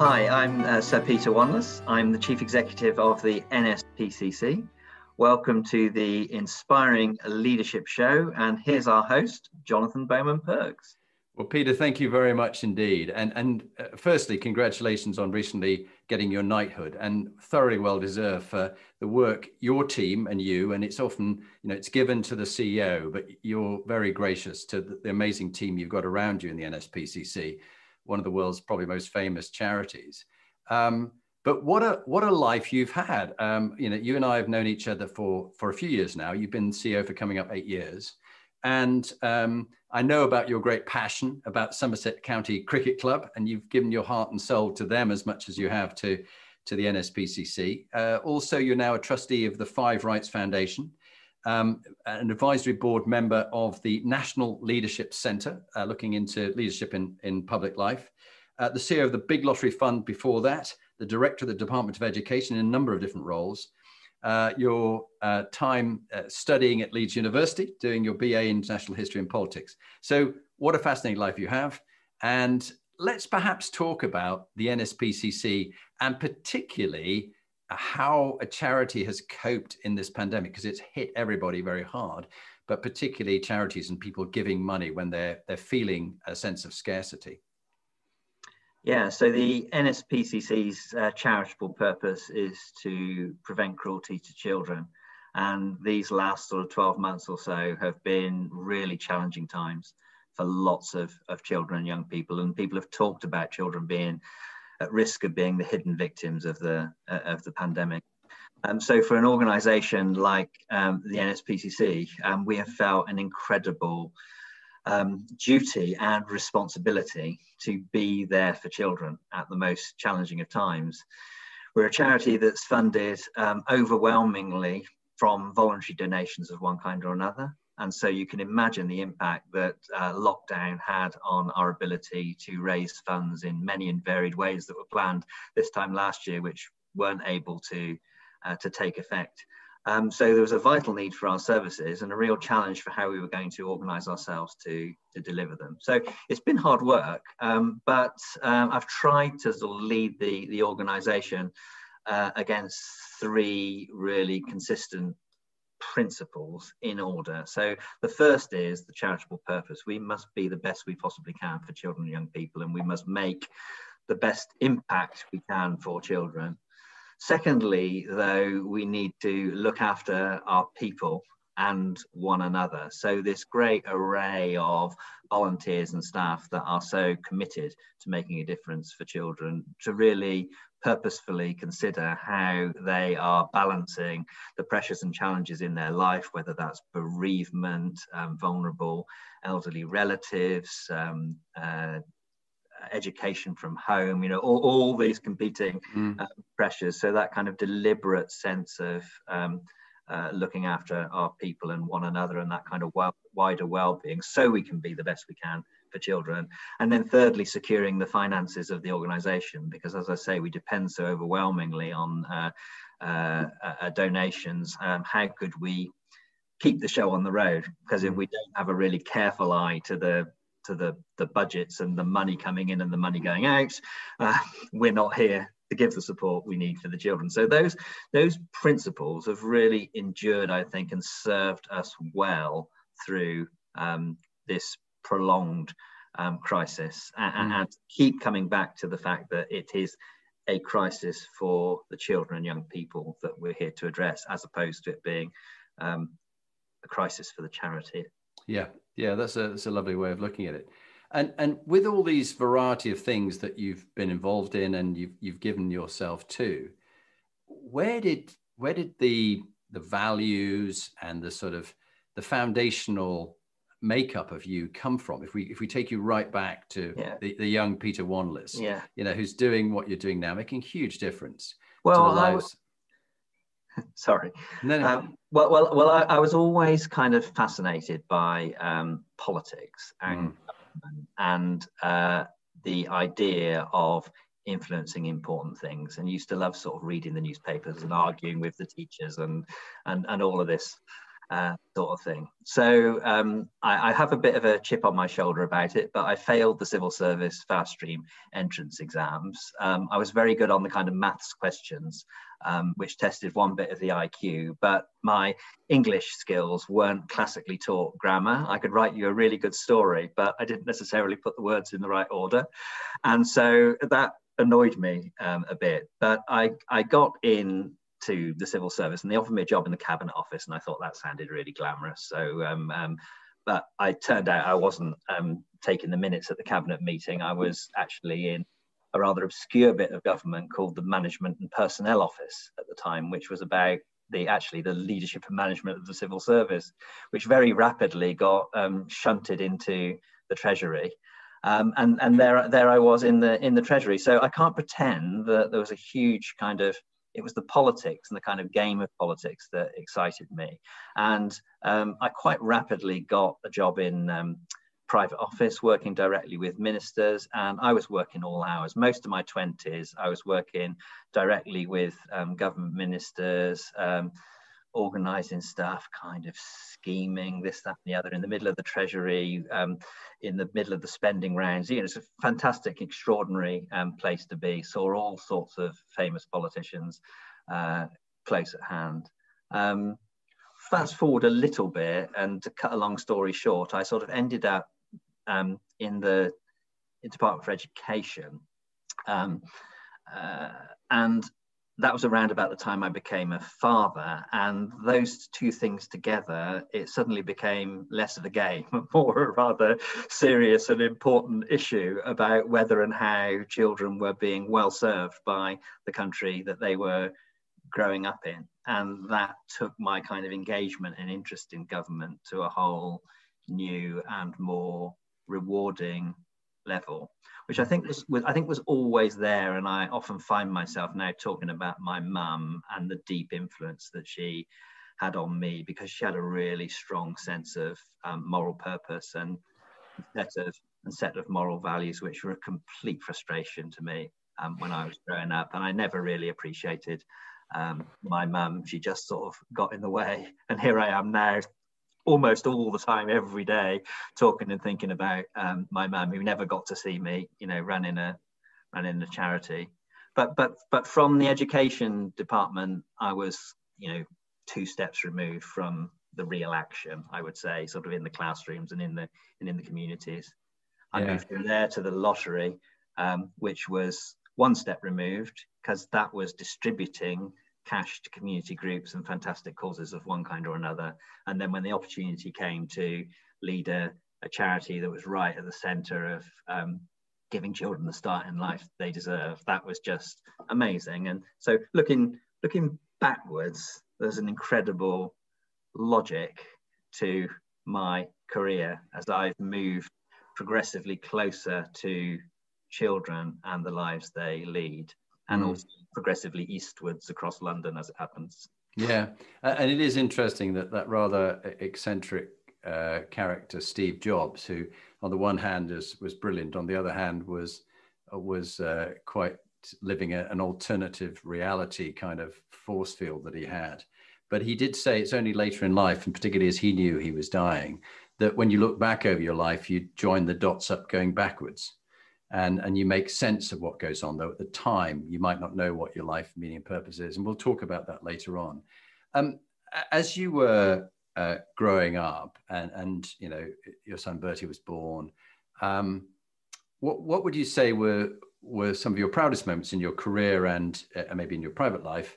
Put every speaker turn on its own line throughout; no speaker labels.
Hi, I'm uh, Sir Peter Wanless. I'm the Chief Executive of the NSPCC. Welcome to the Inspiring Leadership Show. And here's our host, Jonathan Bowman Perks.
Well, Peter, thank you very much indeed. And, and uh, firstly, congratulations on recently getting your knighthood and thoroughly well deserved for the work your team and you. And it's often, you know, it's given to the CEO, but you're very gracious to the, the amazing team you've got around you in the NSPCC one of the world's probably most famous charities. Um, but what a what a life you've had. Um, you know, you and I have known each other for for a few years now. You've been CEO for coming up eight years, and um, I know about your great passion about Somerset County Cricket Club, and you've given your heart and soul to them as much as you have to to the NSPCC. Uh, also, you're now a trustee of the Five Rights Foundation, um, an advisory board member of the National Leadership Centre, uh, looking into leadership in, in public life, uh, the CEO of the Big Lottery Fund before that, the director of the Department of Education in a number of different roles. Uh, your uh, time uh, studying at Leeds University, doing your BA in International History and Politics. So, what a fascinating life you have. And let's perhaps talk about the NSPCC and particularly how a charity has coped in this pandemic because it's hit everybody very hard but particularly charities and people giving money when they're they're feeling a sense of scarcity.
Yeah so the nspcc's uh, charitable purpose is to prevent cruelty to children. And these last sort of 12 months or so have been really challenging times for lots of, of children and young people. And people have talked about children being at risk of being the hidden victims of the uh, of the pandemic. Um, so for an organisation like um, the NSPCC, um, we have felt an incredible um, duty and responsibility to be there for children at the most challenging of times. We're a charity that's funded um, overwhelmingly from voluntary donations of one kind or another. And so you can imagine the impact that uh, lockdown had on our ability to raise funds in many and varied ways that were planned this time last year, which weren't able to, uh, to take effect. Um, so there was a vital need for our services and a real challenge for how we were going to organise ourselves to, to deliver them. So it's been hard work, um, but um, I've tried to sort of lead the, the organisation uh, against three really consistent principles in order. So the first is the charitable purpose. We must be the best we possibly can for children and young people, and we must make the best impact we can for children. Secondly, though, we need to look after our people and one another. So, this great array of volunteers and staff that are so committed to making a difference for children to really purposefully consider how they are balancing the pressures and challenges in their life, whether that's bereavement, um, vulnerable elderly relatives, um, uh, education from home, you know, all, all these competing mm. uh, pressures. So that kind of deliberate sense of um, uh, looking after our people and one another and that kind of well, wider well-being so we can be the best we can for children. And then thirdly securing the finances of the organization because as i say we depend so overwhelmingly on uh, uh, uh donations. Um, how could we keep the show on the road? Because if we don't have a really careful eye to the to the the budgets and the money coming in and the money going out uh, we're not here to give the support we need for the children. So those those principles have really endured, I think, and served us well through um, this prolonged um, crisis, and, mm. and keep coming back to the fact that it is a crisis for the children and young people that we're here to address, as opposed to it being um, a crisis for the charity.
Yeah, yeah, that's a that's a lovely way of looking at it. And and with all these variety of things that you've been involved in and you've you've given yourself to, where did where did the the values and the sort of the foundational makeup of you come from if we if we take you right back to yeah. the, the young peter wanless
yeah
you know who's doing what you're doing now making huge difference
well I was, sorry no, no. Um, well well well I, I, was always kind of fascinated by um, politics and mm. and uh, the idea of influencing important things and used to love sort of reading the newspapers and arguing with the teachers and and, and all of this uh, sort of thing. So um, I, I, have a bit of a chip on my shoulder about it, but I failed the civil service fast stream entrance exams. Um, I was very good on the kind of maths questions, um, which tested one bit of the IQ, but my English skills weren't classically taught grammar. I could write you a really good story, but I didn't necessarily put the words in the right order. And so that annoyed me um, a bit, but I, I got in to the civil service and they offered me a job in the cabinet office and I thought that sounded really glamorous. So, um, um, but I turned out I wasn't um, taking the minutes at the cabinet meeting. I was actually in a rather obscure bit of government called the Management and Personnel Office at the time, which was about the actually the leadership and management of the civil service, which very rapidly got um, shunted into the Treasury. Um, and and there there I was in the in the Treasury. So I can't pretend that there was a huge kind of it was the politics and the kind of game of politics that excited me. And um, I quite rapidly got a job in um, private office, working directly with ministers. And I was working all hours. Most of my 20s, I was working directly with um, government ministers. Organizing stuff, kind of scheming this, that, and the other in the middle of the treasury, um, in the middle of the spending rounds. You know, it's a fantastic, extraordinary um, place to be. Saw all sorts of famous politicians uh, close at hand. Um, fast forward a little bit, and to cut a long story short, I sort of ended up um, in the Department for Education. Um, uh, and that was around about the time I became a father. And those two things together, it suddenly became less of a game, more a rather serious and important issue about whether and how children were being well served by the country that they were growing up in. And that took my kind of engagement and interest in government to a whole new and more rewarding level which I think was, was, I think was always there. And I often find myself now talking about my mum and the deep influence that she had on me because she had a really strong sense of um, moral purpose and set of and set of moral values, which were a complete frustration to me um, when I was growing up. And I never really appreciated um, my mum. She just sort of got in the way. And here I am now, almost all the time, every day, talking and thinking about um, my mum, who never got to see me, you know, running a running a charity. But but but from the education department, I was, you know, two steps removed from the real action. I would say, sort of in the classrooms and in the and in the communities. I yeah. moved from there to the lottery, um, which was one step removed because that was distributing cash to community groups and fantastic causes of one kind or another. And then when the opportunity came to lead a, a charity that was right at the center of um, giving children the start in life they deserve, that was just amazing. And so looking looking backwards, there's an incredible logic to my career as I've moved progressively closer to children and the lives they lead and mm. also progressively eastwards across London as it happens.
Yeah, and it is interesting that that rather eccentric uh, character, Steve Jobs, who on the one hand is, was brilliant, on the other hand was uh, was uh, quite living a, an alternative reality kind of force field that he had. But he did say it's only later in life, and particularly as he knew he was dying, that when you look back over your life, you join the dots up going backwards and, and you make sense of what goes on. Though at the time, you might not know what your life meaning and purpose is. And we'll talk about that later on. Um, as you were uh, growing up and, and, you know, your son Bertie was born, um, what, what would you say were, were some of your proudest moments in your career and uh, maybe in your private life?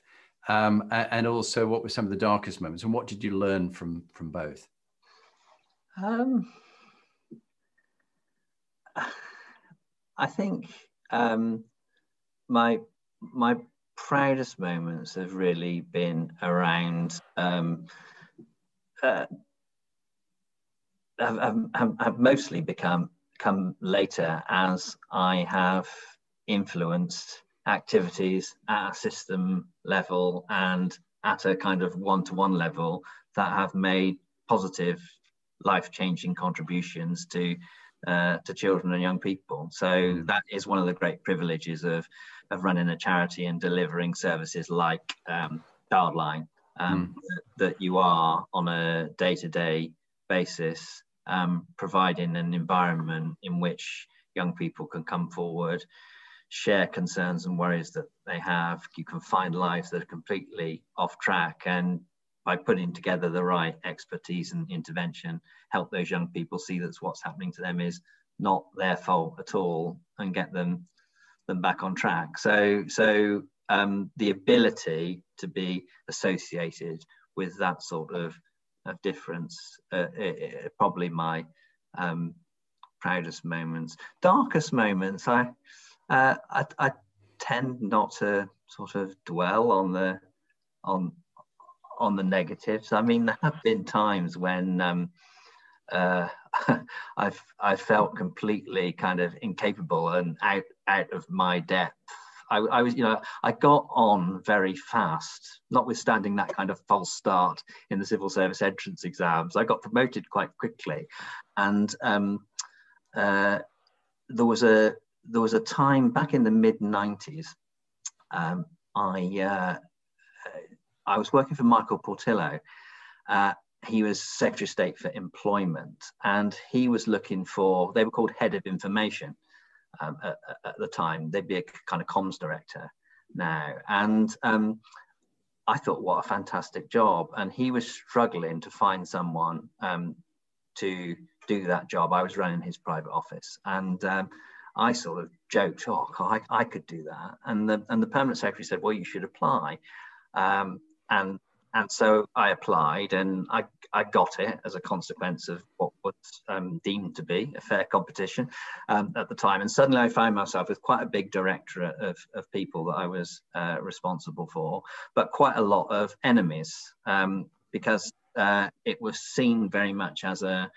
Um, and also what were some of the darkest moments and what did you learn from, from both? Um,
I think um, my my proudest moments have really been around um, uh, have, have, have mostly become come later as I have influenced activities at a system level and at a kind of one-to-one level that have made positive life-changing contributions to uh, to children and young people. So mm. that is one of the great privileges of of running a charity and delivering services like um, Childline um, mm. that, that, you are on a day-to-day basis um, providing an environment in which young people can come forward share concerns and worries that they have. You can find lives that are completely off track and by putting together the right expertise and intervention, help those young people see that what's happening to them is not their fault at all and get them them back on track. So so um, the ability to be associated with that sort of, of difference uh, it, it, probably my um, proudest moments. Darkest moments, I uh, I, I, tend not to sort of dwell on the on on the negatives. I mean, there have been times when um, uh, I've I felt completely kind of incapable and out out of my depth. I, I, was, you know, I got on very fast, notwithstanding that kind of false start in the civil service entrance exams. I got promoted quite quickly, and um, uh, there was a there was a time back in the mid 90s. Um, I uh, I was working for Michael Portillo. Uh, he was Secretary of State for Employment, and he was looking for. They were called Head of Information um, at, at, the time. They'd be a kind of comms director now, and um, I thought, what a fantastic job. And he was struggling to find someone um, to do that job. I was running his private office, and um, I sort of joked, "Oh, I, I could do that," and the and the permanent secretary said, "Well, you should apply," um, and and so I applied, and I I got it as a consequence of what was um, deemed to be a fair competition um, at the time, and suddenly I found myself with quite a big directorate of of people that I was uh, responsible for, but quite a lot of enemies um, because uh, it was seen very much as a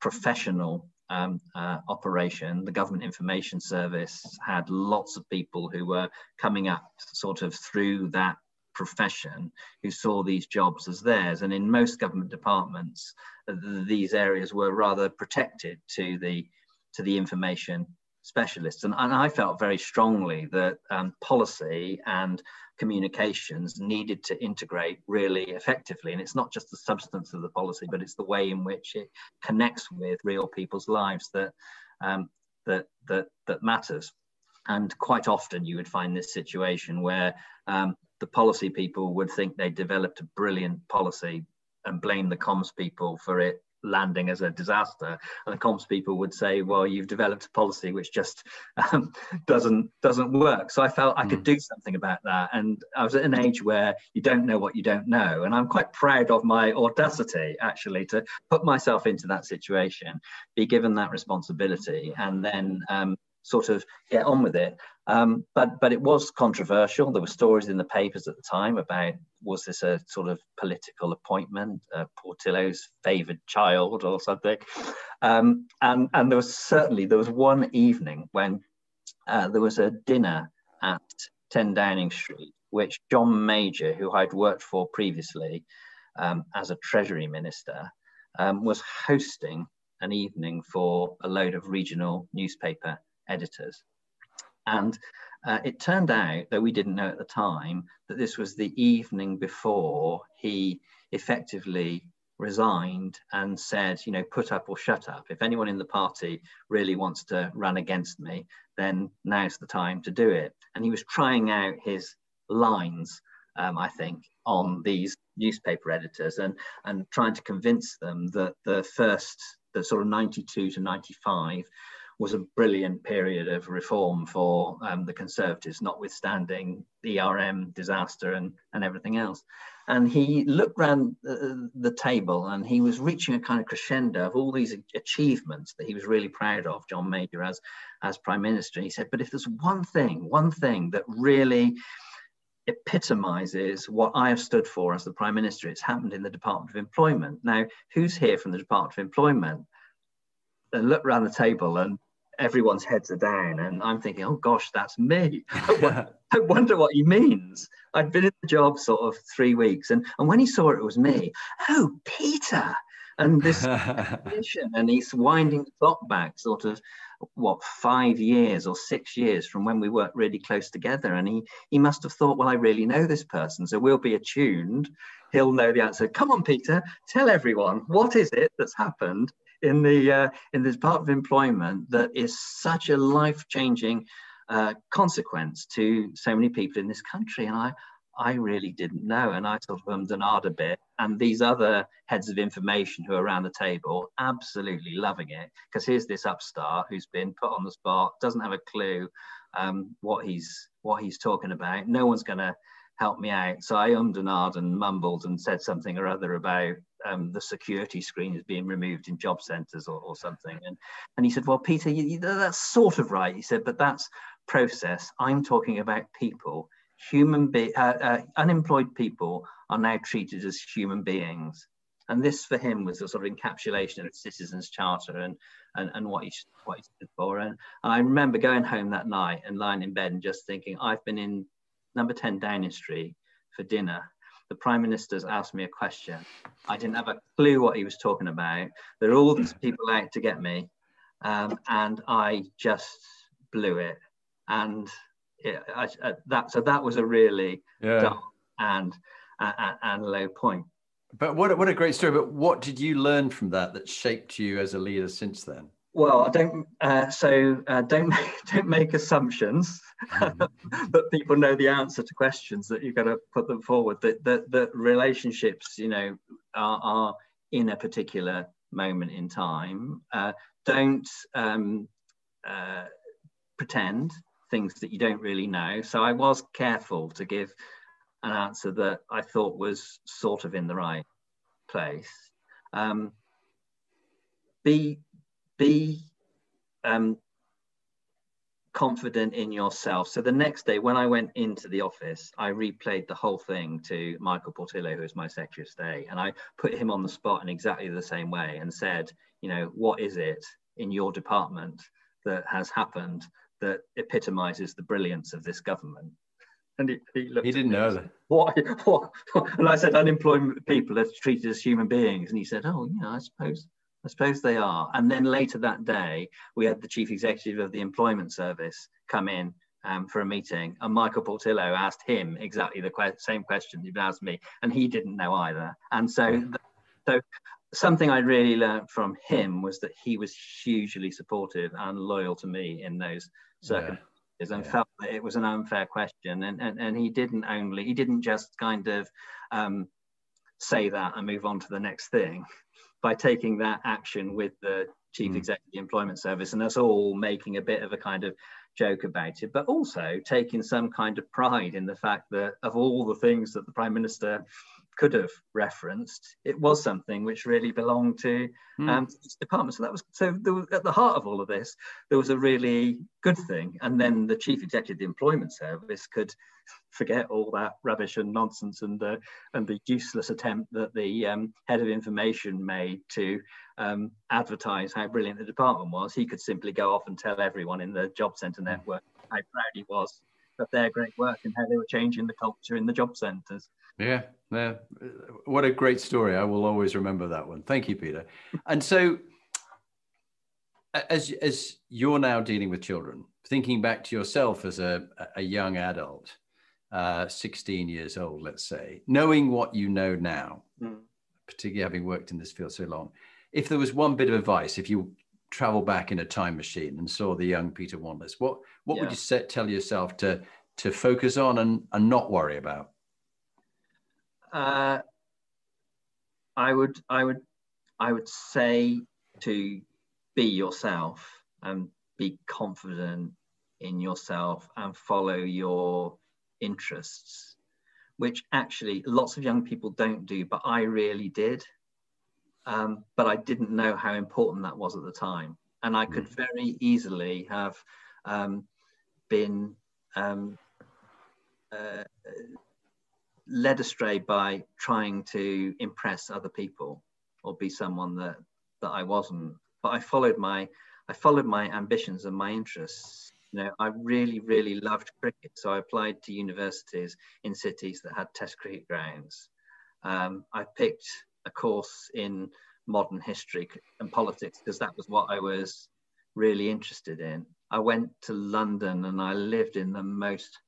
professional um, uh, operation, the Government Information Service had lots of people who were coming up sort of through that profession who saw these jobs as theirs. And in most government departments, these areas were rather protected to the to the information specialists. And, and I felt very strongly that um, policy and communications needed to integrate really effectively. And it's not just the substance of the policy, but it's the way in which it connects with real people's lives that um, that that that matters. And quite often you would find this situation where um, the policy people would think they developed a brilliant policy and blame the comms people for it landing as a disaster. And the comms people would say well you've developed a policy which just um, doesn't doesn't work. So i felt i could hmm. do something about that. And i was at an age where you don't know what you don't know. And i'm quite proud of my audacity actually to put myself into that situation be given that responsibility and then um, sort of get on with it. Um, but but it was controversial. There were stories in the papers at the time about was this a sort of political appointment, uh, Portillo's favoured child or something. Um, and and there was certainly there was one evening when uh, there was a dinner at 10 Downing Street, which John Major, who I'd worked for previously um, as a Treasury Minister, um, was hosting an evening for a load of regional newspaper editors. And uh, it turned out, though we didn't know at the time, that this was the evening before he effectively resigned and said, you know, put up or shut up. If anyone in the party really wants to run against me, then now's the time to do it. And he was trying out his lines, um, I think, on these newspaper editors and, and trying to convince them that the first, the sort of 92 to 95 was a brilliant period of reform for um, the Conservatives, notwithstanding the ERM disaster and, and everything else. And he looked around the, the table and he was reaching a kind of crescendo of all these achievements that he was really proud of, John Major, as, as Prime Minister. And he said, but if there's one thing, one thing that really epitomizes what I have stood for as the Prime Minister, it's happened in the Department of Employment. Now, who's here from the Department of Employment? and look around the table and everyone's heads are down and i'm thinking oh gosh that's me. I wonder what he means. I'd been in the job sort of three weeks and, and when he saw it was me. Oh peter! And this and he's winding the clock back sort of what five years or six years from when we worked really close together and he he must have thought well i really know this person so we'll be attuned. He'll know the answer. Come on peter tell everyone. What is it that's happened in the uh, in this part of employment that is such a life changing uh, consequence to so many people in this country and i I really didn't know. And I sort of ummed and ahed a bit. And these other heads of information who are around the table, absolutely loving it. Because here's this upstart who's been put on the spot, doesn't have a clue um, what he's what he's talking about. No one's going to help me out. So I ummed and ahed and mumbled and said something or other about um, the security screen is being removed in job centres or, or, something. And, and he said, well, Peter, you, you, that's sort of right. He said, but that's process. I'm talking about people human be- uh, uh, unemployed people are now treated as human beings. And this for him was a sort of encapsulation of Citizens Charter and, and, and what, he, what he stood for. And, and I remember going home that night and lying in bed and just thinking, I've been in number 10 Downing Street for dinner. The Prime Minister's asked me a question. I didn't have a clue what he was talking about. There are all these people out to get me. Um, and I just blew it. And it, I, I, that so that was a really yeah. dark and, and and low point.
But what what a great story! But what did you learn from that that shaped you as a leader since then?
Well, I don't uh, so uh, don't make, don't make assumptions mm-hmm. that people know the answer to questions that you've got to put them forward. That that, that relationships, you know, are, are in a particular moment in time. Uh, don't um, uh, pretend things that you don't really know. So I was careful to give an answer that I thought was sort of in the right place. Um, be be um, confident in yourself. So the next day, when I went into the office, I replayed the whole thing to Michael Portillo, who was my Secretary of State, and I put him on the spot in exactly the same way and said, you know, what is it in your department that has happened that epitomizes the brilliance of this government.
And he, he, he didn't know that.
What, what? And I said, unemployed people are treated as human beings. And he said, oh, yeah, I suppose, I suppose they are. And then later that day, we had the chief executive of the employment service come in um, for a meeting. And Michael Portillo asked him exactly the que- same question you've asked me. And he didn't know either. And so, so something I really learned from him was that he was hugely supportive and loyal to me in those circumstances yeah. and yeah. felt that it was an unfair question. And, and, and he didn't only, he didn't just kind of um, say that and move on to the next thing by taking that action with the chief mm. executive employment service and us all making a bit of a kind of joke about it but also taking some kind of pride in the fact that of all the things that the prime minister could have referenced, it was something which really belonged to mm. um, each department. So that was so was, at the heart of all of this, there was a really good thing. And then the chief executive of the employment service could forget all that rubbish and nonsense and the and the useless attempt that the um, head of information made to um, advertise how brilliant the department was. He could simply go off and tell everyone in the job centre network how proud he was of their great work and how they were changing the culture in the job centres.
Yeah, yeah. What a great story. I will always remember that one. Thank you, Peter. And so, as, as you're now dealing with children, thinking back to yourself as a, a young adult, uh, 16 years old, let's say, knowing what you know now, mm. particularly having worked in this field so long, if there was one bit of advice, if you travel back in a time machine and saw the young Peter Wanless, what what yeah. would you set, tell yourself to to focus on and, and not worry about?
Uh, I would, I would, I would say to be yourself and be confident in yourself and follow your interests, which actually lots of young people don't do, but I really did. Um, but I didn't know how important that was at the time. And I could mm. very easily have um, been um, uh, led astray by trying to impress other people or be someone that that I wasn't. but I followed my I followed my ambitions and my interests. You know, I really, really loved cricket, so I applied to universities in cities that had Test cricket grounds. Um, I picked a course in modern history and politics because that was what I was really interested in. I went to London and I lived in the most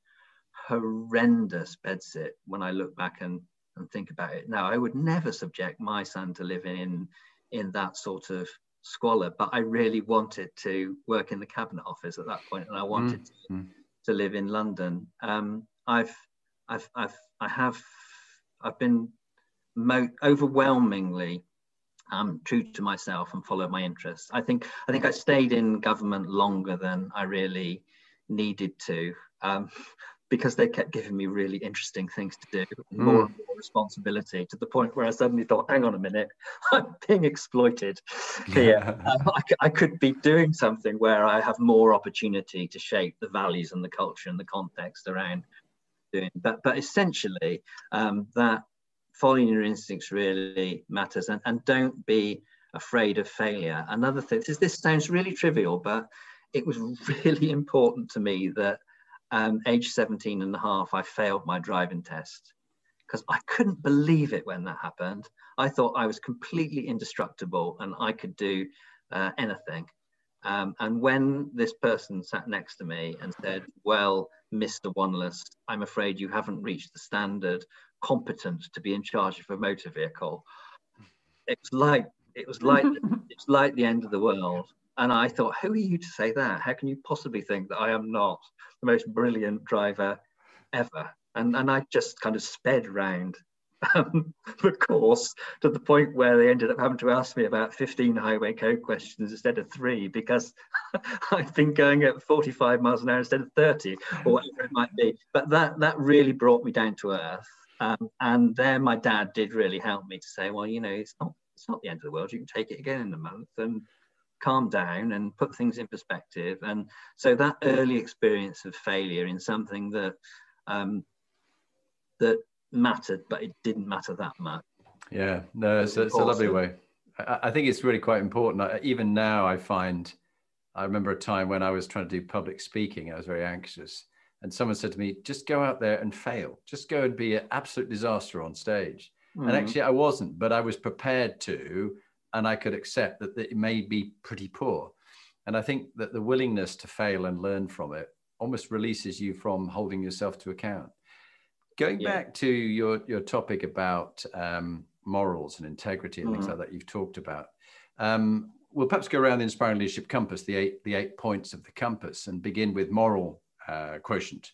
horrendous bedsit when I look back and, and think about it. Now, I would never subject my son to living in, in that sort of squalor, but I really wanted to work in the cabinet office at that point, and I wanted mm. to, mm. to, live in London. Um, I've, I've, I've, I have, I've been mo- overwhelmingly um, true to myself and followed my interests. I think, I think I stayed in government longer than I really needed to. Um, because they kept giving me really interesting things to do, mm. more and more responsibility to the point where I suddenly thought, hang on a minute, I'm being exploited here. um, I, I, could be doing something where I have more opportunity to shape the values and the culture and the context around doing. But, but essentially, um, that following your instincts really matters and, and don't be afraid of failure. Another thing is this sounds really trivial, but it was really important to me that um, age 17 and a half, I failed my driving test because I couldn't believe it when that happened. I thought I was completely indestructible and I could do uh, anything. Um, and when this person sat next to me and said, Well, Mr. Wanless, I'm afraid you haven't reached the standard competent to be in charge of a motor vehicle. It was like it was like it's like the end of the world. And I thought, who are you to say that? How can you possibly think that I am not the most brilliant driver ever? And, and I just kind of sped round um, the course to the point where they ended up having to ask me about 15 highway code questions instead of three because I've been going at 45 miles an hour instead of 30 or whatever it might be. But that, that really brought me down to earth. Um, and there my dad did really help me to say, well, you know, it's not, it's not the end of the world. You can take it again in a month. And calm down and put things in perspective. And so that early experience of failure in something that um, that mattered, but it didn't matter that much.
Yeah, no, it's, it's a lovely way. I, I, think it's really quite important. I, even now, I find I remember a time when I was trying to do public speaking. I was very anxious, and someone said to me, "Just go out there and fail. Just go and be an absolute disaster on stage." Mm-hmm. And actually, I wasn't, but I was prepared to and I could accept that it may be pretty poor. And I think that the willingness to fail and learn from it almost releases you from holding yourself to account. Going yeah. back to your, your topic about um, morals and integrity and mm-hmm. things like that you've talked about, um, we'll perhaps go around the Inspiring Leadership Compass, the eight, the eight points of the compass, and begin with moral uh, quotient,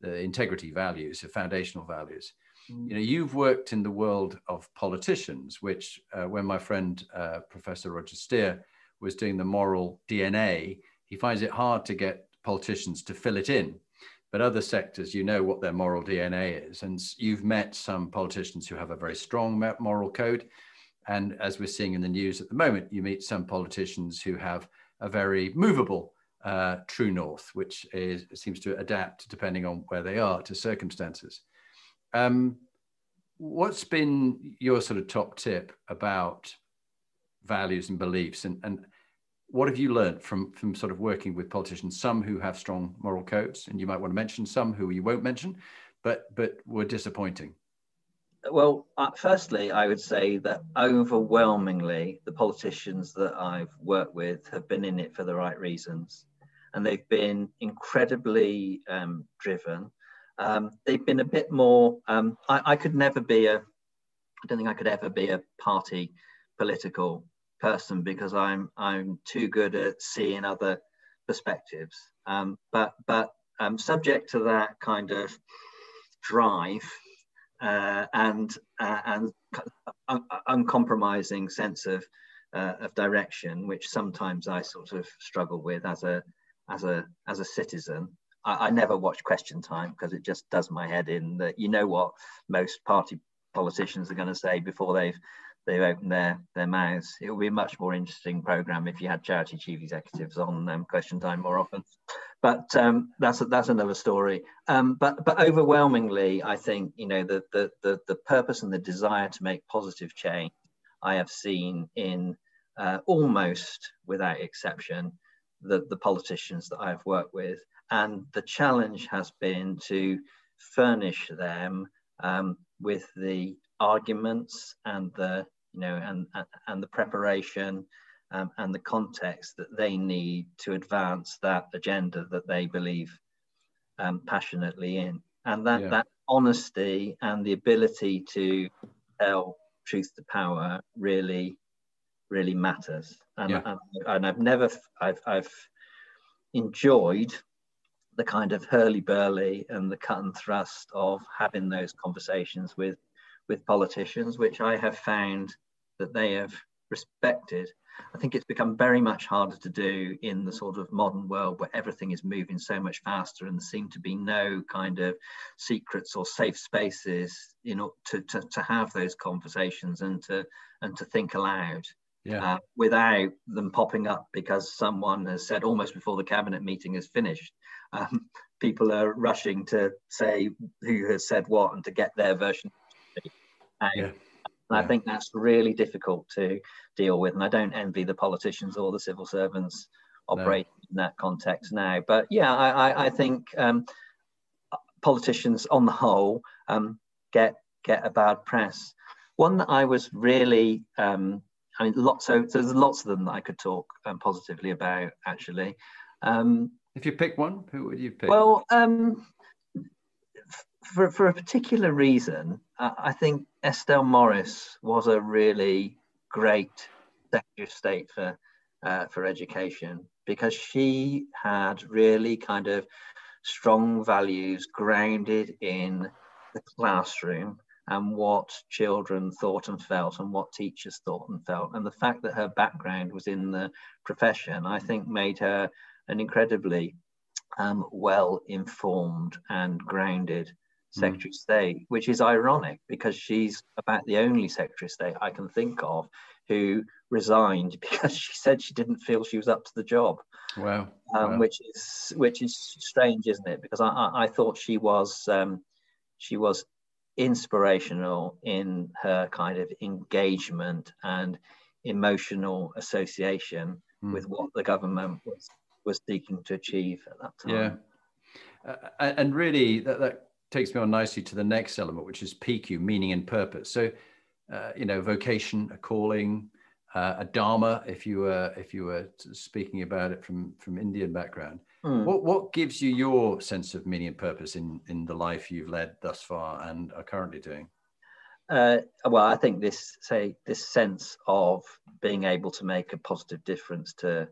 the integrity values, the foundational values. Mm. You know, you've worked in the world of politicians, which uh, when my friend uh, Professor Roger Steare was doing the moral DNA, he finds it hard to get politicians to fill it in. But other sectors, you know what their moral DNA is. And you've met some politicians who have a very strong moral code. And as we're seeing in the news at the moment, you meet some politicians who have a very movable uh, true north, which is, seems to adapt depending on where they are to circumstances. Um, what's been your sort of top tip about values and beliefs, and, and what have you learned from from sort of working with politicians? Some who have strong moral codes, and you might want to mention some who you won't mention, but but were disappointing.
Well, uh, firstly, I would say that overwhelmingly the politicians that I've worked with have been in it for the right reasons, and they've been incredibly um, driven um, they've been a bit more. Um, I, I, could never be a. I don't think I could ever be a party political person because I'm I'm too good at seeing other perspectives. Um, but but um, subject to that kind of drive uh, and uh, and un- uncompromising sense of uh, of direction, which sometimes I sort of struggle with as a as a as a citizen. I, I never watch Question Time because it just does my head in that you know what most party politicians are going to say before they've they've opened their their mouths. It would be a much more interesting program if you had charity chief executives on um, Question Time more often. But um, that's that's another story. Um, but but overwhelmingly, I think you know the, the the the purpose and the desire to make positive change I have seen in uh, almost without exception, the, the politicians that I've worked with. And the challenge has been to furnish them um, with the arguments and the you know and and the preparation um, and the context that they need to advance that agenda that they believe um, passionately in and that yeah. that honesty and the ability to tell truth to power really really matters and, yeah. and, and I've never I've, I've enjoyed the kind of hurly burly and the cut and thrust of having those conversations with with politicians, which I have found that they have respected. I think it's become very much harder to do in the sort of modern world where everything is moving so much faster and there seem to be no kind of secrets or safe spaces you know to, to, to have those conversations and to and to think aloud yeah. Uh, without them popping up because someone has said almost before the cabinet meeting is finished. Um, people are rushing to say who has said what and to get their version. Um, yeah. And I think that's really difficult to deal with. And I don't envy the politicians or the civil servants operating no. in that context now. But yeah, I, I, I think um, politicians on the whole um, get get a bad press. One that I was really um, I mean, lots. So, so, there's lots of them that I could talk um, positively about. Actually, um,
if you pick one, who would you pick?
Well, um, for for a particular reason, uh, I think Estelle Morris was a really great Secretary of State for uh, for education because she had really kind of strong values grounded in the classroom and what children thought and felt and what teachers thought and felt. And the fact that her background was in the profession, I think, made her an incredibly um, well informed and grounded hmm. Secretary of State, which is ironic because she's about the only Secretary of State I can think of who resigned because she said she didn't feel she was up to the job.
Wow.
Um,
wow.
Which is which is strange, isn't it? Because I, I, I thought she was um, she was inspirational in her kind of engagement and emotional association mm. with what the government was was seeking to achieve at that
time. Yeah, uh, and really that, that takes me on nicely to the next element, which is PQ, meaning and purpose. So, uh, you know, vocation, a calling, uh, a dharma, if you were if you were speaking about it from from Indian background. Mm. What what gives you your sense of meaning and purpose in in the life you've led thus far and are currently doing?
Uh, well, I think this say this sense of being able to make a positive difference to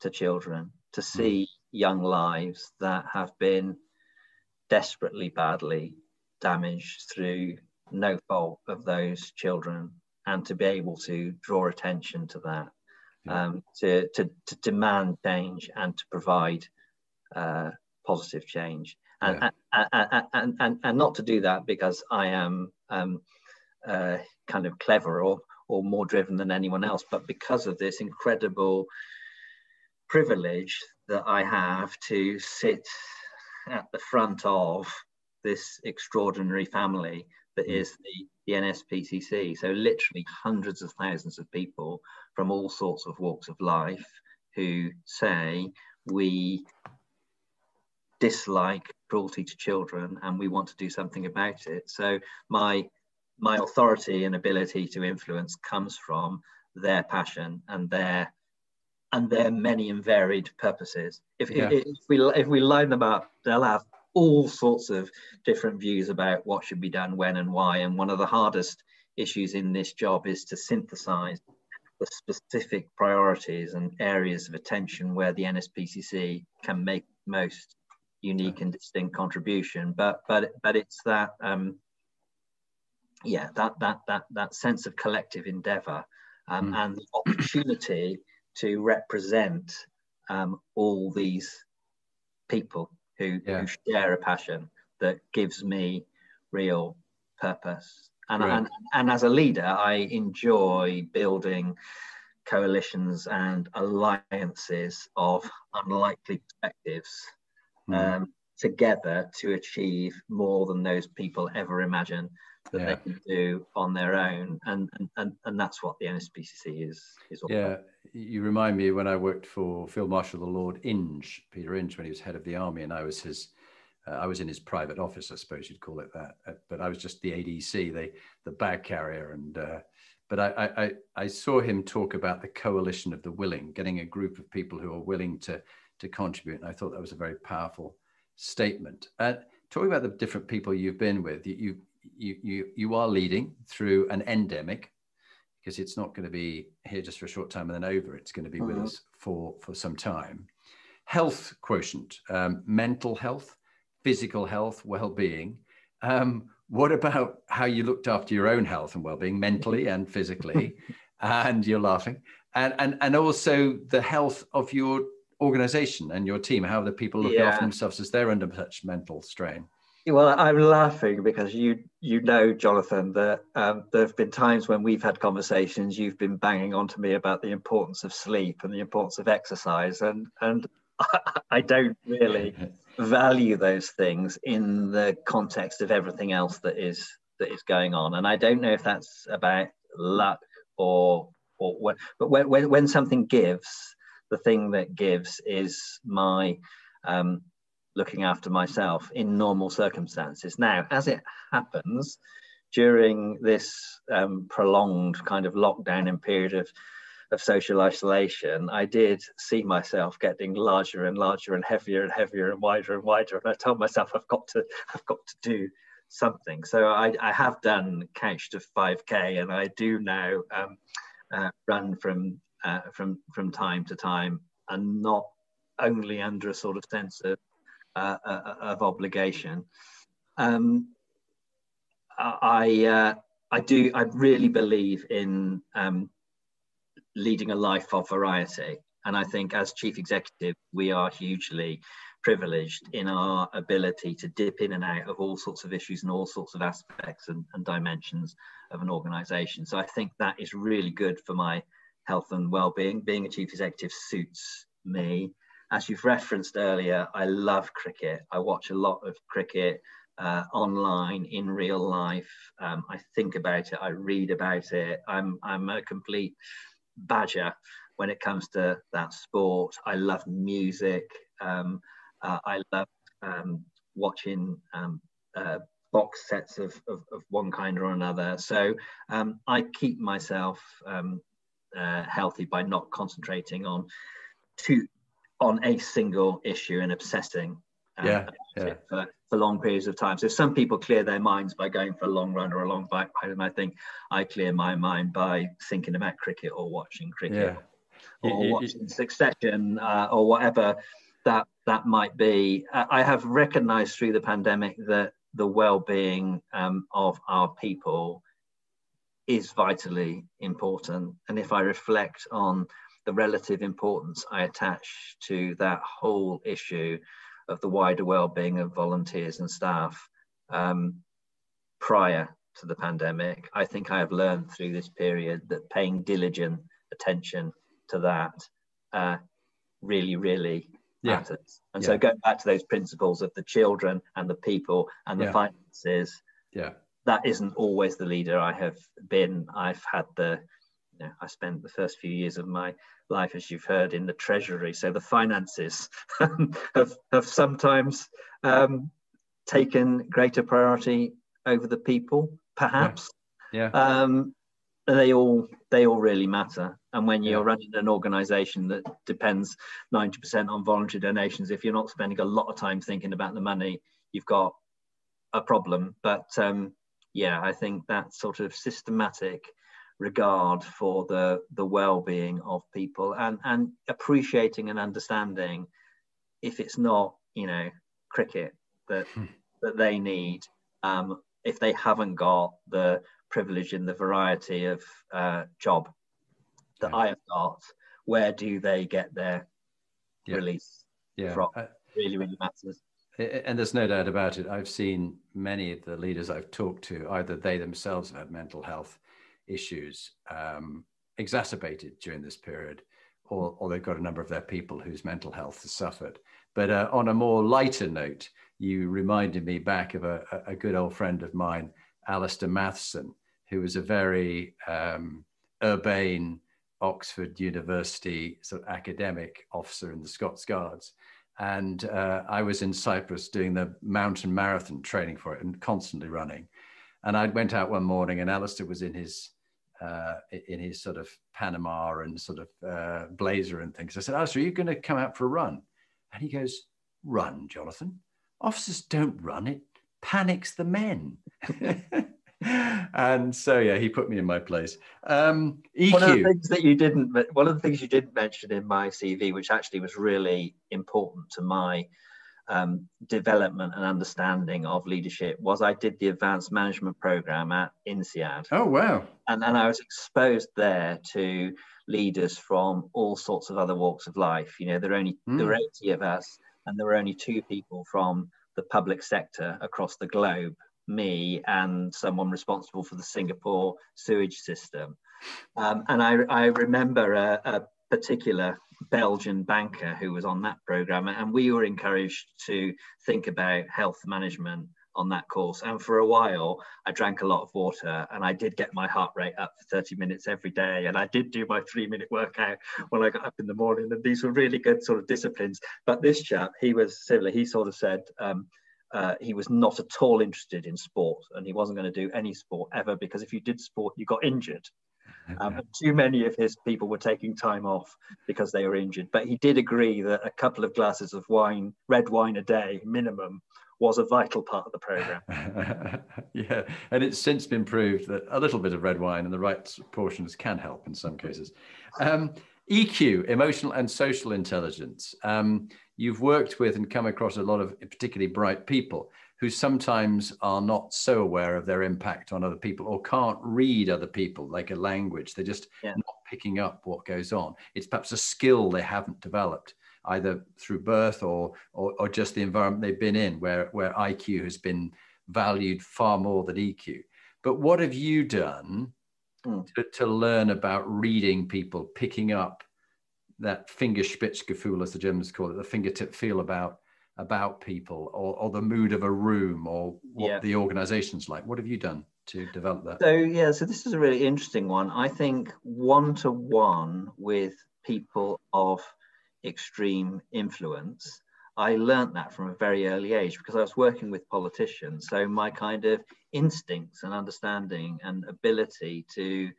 to children, to hmm. see mm. young lives that have been desperately badly damaged through no fault of those children, and to be able to draw attention to that, um, to, to to demand change and to provide uh, positive change. And, yeah. and, and, and, and, and, not to do that because I am um, uh, kind of clever or, or more driven than anyone else, but because of this incredible privilege that I have to sit at the front of this extraordinary family that mm. the, the NSPCC. So, literally hundreds of thousands of people from all sorts of walks of life who say, We dislike cruelty to children and we want to do something about it. So my my authority and ability to influence comes from their passion and their and their many and varied purposes. If, yeah. if, if we if we line them up, they'll have all sorts of different views about what should be done, when and why. And one of the hardest issues in this job is to synthesize the specific priorities and areas of attention where the NSPCC can make most unique and distinct contribution. But but but it's that um, yeah that that that that sense of collective endeavour um, mm. and the opportunity to represent um, all these people who, yeah. who share a passion that gives me real purpose. And, and, and as a leader, I enjoy building coalitions and alliances of unlikely perspectives. Um, together to achieve more than those people ever imagine that yeah. they can do on their own, and, and and that's what the NSPCC is is all
yeah.
about.
You remind me when I worked for Field Marshal the Lord Inge, Peter Inge, when he was head of the army, and I was his. Uh, I was in his private office, I suppose you'd call it that. Uh, but I was just the ADC, the the bag carrier, and uh, but I, I I saw him talk about the coalition of the willing, getting a group of people who are willing to to contribute, and I thought that was a very powerful statement. Uh, talking about the different people you've been with, you, you, you, you are leading through an endemic because it's not going to be here just for a short time and then over. It's going to be mm-hmm. with us for, for some time. Health quotient, um, mental health, physical health, well-being. Um, what about how you looked after your own health and well-being mentally and physically? and you're laughing. And, and, and also the health of your organization and your team? How the people look yeah. after themselves as they're under such mental strain?
Well, I'm laughing because you you know, Jonathan, that um, there have been times when we've had conversations. You've been banging on to me about the importance of sleep and the importance of exercise, and and I don't really value those things in the context of everything else that is that is going on. And I don't know if that's about luck or or what, but when when, when something gives, the thing that gives is my um, looking after myself in normal circumstances. Now, as it happens, during this um, prolonged kind of lockdown and period of, of social isolation, I did see myself getting larger and larger and heavier and heavier and wider and wider. And I told myself, I've got to, I've got to do something. So I, I have done couch to 5K and I do now um, uh, run from uh, from from time to time, and not only under a sort of sense of uh, uh of obligation. Um, I uh, I do I really believe in um, leading a life of variety, and I think as chief executive we are hugely privileged in our ability to dip in and out of all sorts of issues and all sorts of aspects and, and dimensions of an organization. So I think that is really good for my health and well-being. Being a chief executive suits me. As you've referenced earlier, I love cricket. I watch a lot of cricket uh, online in real life. Um, I think about it. I read about it. I'm I'm a complete badger when it comes to that sport. I love music. Um, uh, I love um, watching um, uh, box sets of, of, of, one kind or another. So um, I keep myself um, uh, healthy by not concentrating on two on a single issue and obsessing
uh, yeah, yeah.
For, for long periods of time. So some people clear their minds by going for a long run or a long bike ride, and I think I clear my mind by thinking about cricket or watching cricket yeah. or watching Succession uh, or whatever that that might be. I have recognised through the pandemic that the well-being um, of our people is vitally important. And if I reflect on the relative importance I attach to that whole issue of the wider well-being of volunteers and staff um, prior to the pandemic, I think I have learned through this period that paying diligent attention to that uh, really, really yeah. matters. And yeah. so going back to those principles of the children and the people and the yeah. finances,
yeah
that isn't always the leader I have been. I've had the, you know, I spent the first few years of my life, as you've heard, in the treasury. So the finances have, have sometimes um, taken greater priority over the people, perhaps.
Yeah. yeah.
Um, they all they all really matter. And when you're yeah. running an organisation that depends 90% on voluntary donations, if you're not spending a lot of time thinking about the money, you've got a problem. But um, yeah, I think that sort of systematic regard for the the well-being of people and and appreciating and understanding if it's not you know cricket that hmm. that they need um, if they haven't got the privilege and the variety of uh, job that yeah. I have got, where do they get their yeah. release
yeah.
from? Uh, really, really matters
and there's no doubt about it. I've seen many of the leaders I've talked to, either they themselves have had mental health issues um, exacerbated during this period, or, or they've got a number of their people whose mental health has suffered. But uh, on a more lighter note, you reminded me back of a, a good old friend of mine, Alistair Matheson, who was a very um, urbane Oxford University sort of academic officer in the Scots Guards. And uh, I was in Cyprus doing the mountain marathon training for it and constantly running. And I went out one morning and Alistair was in his uh, in his sort of Panama and sort of uh, blazer and things. I said, Alistair, are you going to come out for a run? And he goes, Run, Jonathan. Officers don't run, it panics the men. and so yeah, he put me in my place. Um,
EQ. One of the things that you didn't, one of the things you didn't mention in my CV, which actually was really important to my um, development and understanding of leadership, was I did the advanced management program at INSEAD.
Oh wow!
And and I was exposed there to leaders from all sorts of other walks of life. You know, there are only mm. there were 80 of us, and there were only two people from the public sector across the globe me and someone responsible for the Singapore sewage system. Um, and I, I remember a, a, particular Belgian banker who was on that program, and we were encouraged to think about health management on that course. And for a while, I drank a lot of water and I did get my heart rate up for 30 minutes every day. And I did do my three minute workout when I got up in the morning. And these were really good sort of disciplines. But this chap, he was similar. He sort of said, um, uh, he was not at all interested in sport and he wasn't going to do any sport ever because if you did sport, you got injured. Um, too many of his people were taking time off because they were injured. But he did agree that a couple of glasses of wine, red wine a day minimum, was a vital part of the program.
yeah, and it's since been proved that a little bit of red wine in the right portions can help in some cases. Um, EQ, emotional and social intelligence. Um, you've worked with and come across a lot of particularly bright people who sometimes are not so aware of their impact on other people or can't read other people like a language. They're just yeah. not picking up what goes on. It's perhaps a skill they haven't developed either through birth or, or, or just the environment they've been in where, where IQ has been valued far more than EQ. But what have you done mm. to, to learn about reading people, picking up that Fingerspitzengefühl, as the Germans call it, the fingertip feel about about people or, or the mood of a room or what yeah. the organization's like. What have you done to develop that?
So yeah, so this is a really interesting one. I think one to one with people of extreme influence. I learned that from a very early age because I was working with politicians. So my kind of instincts and understanding and ability to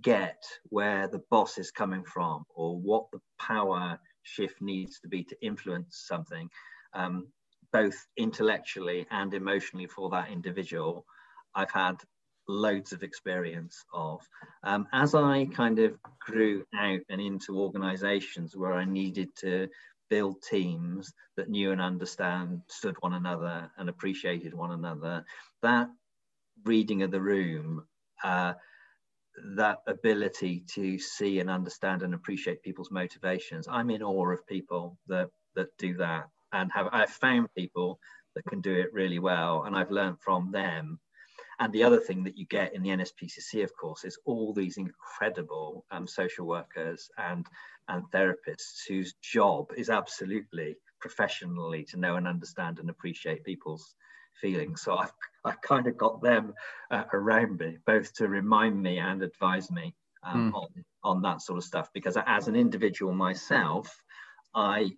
get where the boss is coming from or what the power shift needs to be to influence something, um, both intellectually and emotionally for that individual, I've had loads of experience of. Um, as I kind of grew out and into organizations where I needed to build teams that knew and understood one another and appreciated one another, that reading of the room uh, that ability to see and understand and appreciate people's motivations. I'm in awe of people that that do that and have I've found people that can do it really well and I've learned from them. And the other thing that you get in the NSPCC, of course, is all these incredible um, social workers and and therapists whose job is absolutely professionally to know and understand and appreciate people's feelings. So I've, I kind of got them uh, around me, both to remind me and advise me um, mm. on, on that sort of stuff. Because as an individual myself, I